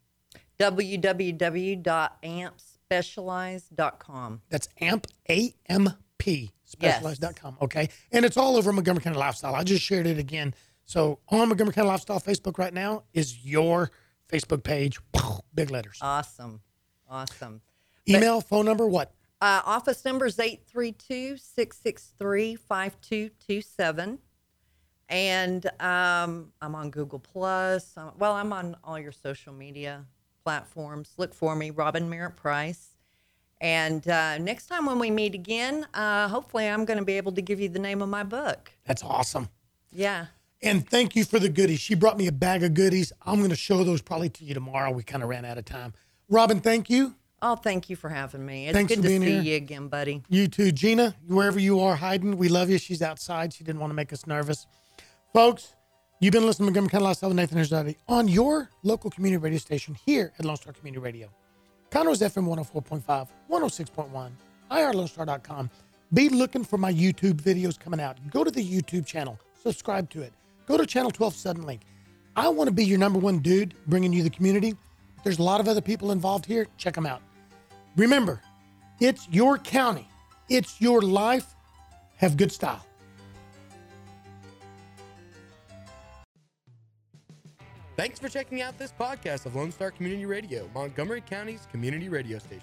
[SPEAKER 4] www.ampspecialized.com.
[SPEAKER 2] That's amp a m p specialized.com. Okay. And it's all over Montgomery County Lifestyle. I just shared it again. So on Montgomery County Lifestyle Facebook right now is your Facebook page. Big letters.
[SPEAKER 4] Awesome. Awesome.
[SPEAKER 2] Email, phone number, what?
[SPEAKER 4] Uh, office number is 832 663 5227. And um, I'm on Google Plus. Well, I'm on all your social media platforms. Look for me, Robin Merritt Price. And uh, next time when we meet again, uh, hopefully I'm going to be able to give you the name of my book.
[SPEAKER 2] That's awesome.
[SPEAKER 4] Yeah.
[SPEAKER 2] And thank you for the goodies. She brought me a bag of goodies. I'm going to show those probably to you tomorrow. We kind of ran out of time. Robin, thank you.
[SPEAKER 4] Oh, thank you for having me. It's
[SPEAKER 2] Thanks
[SPEAKER 4] good
[SPEAKER 2] for
[SPEAKER 4] to see
[SPEAKER 2] here.
[SPEAKER 4] you again, buddy.
[SPEAKER 2] You too, Gina, wherever you are hiding, we love you. She's outside. She didn't want to make us nervous. Folks, you've been listening to Montgomery County Lifestyle with Nathan Herzadi on your local community radio station here at Lone Star Community Radio. Conroe's FM 104.5, 106.1, IRLoneStar.com. Be looking for my YouTube videos coming out. Go to the YouTube channel, subscribe to it. Go to Channel 12 Suddenlink. I want to be your number one dude bringing you the community. There's a lot of other people involved here. Check them out. Remember, it's your county, it's your life. Have good style.
[SPEAKER 10] Thanks for checking out this podcast of Lone Star Community Radio, Montgomery County's community radio station.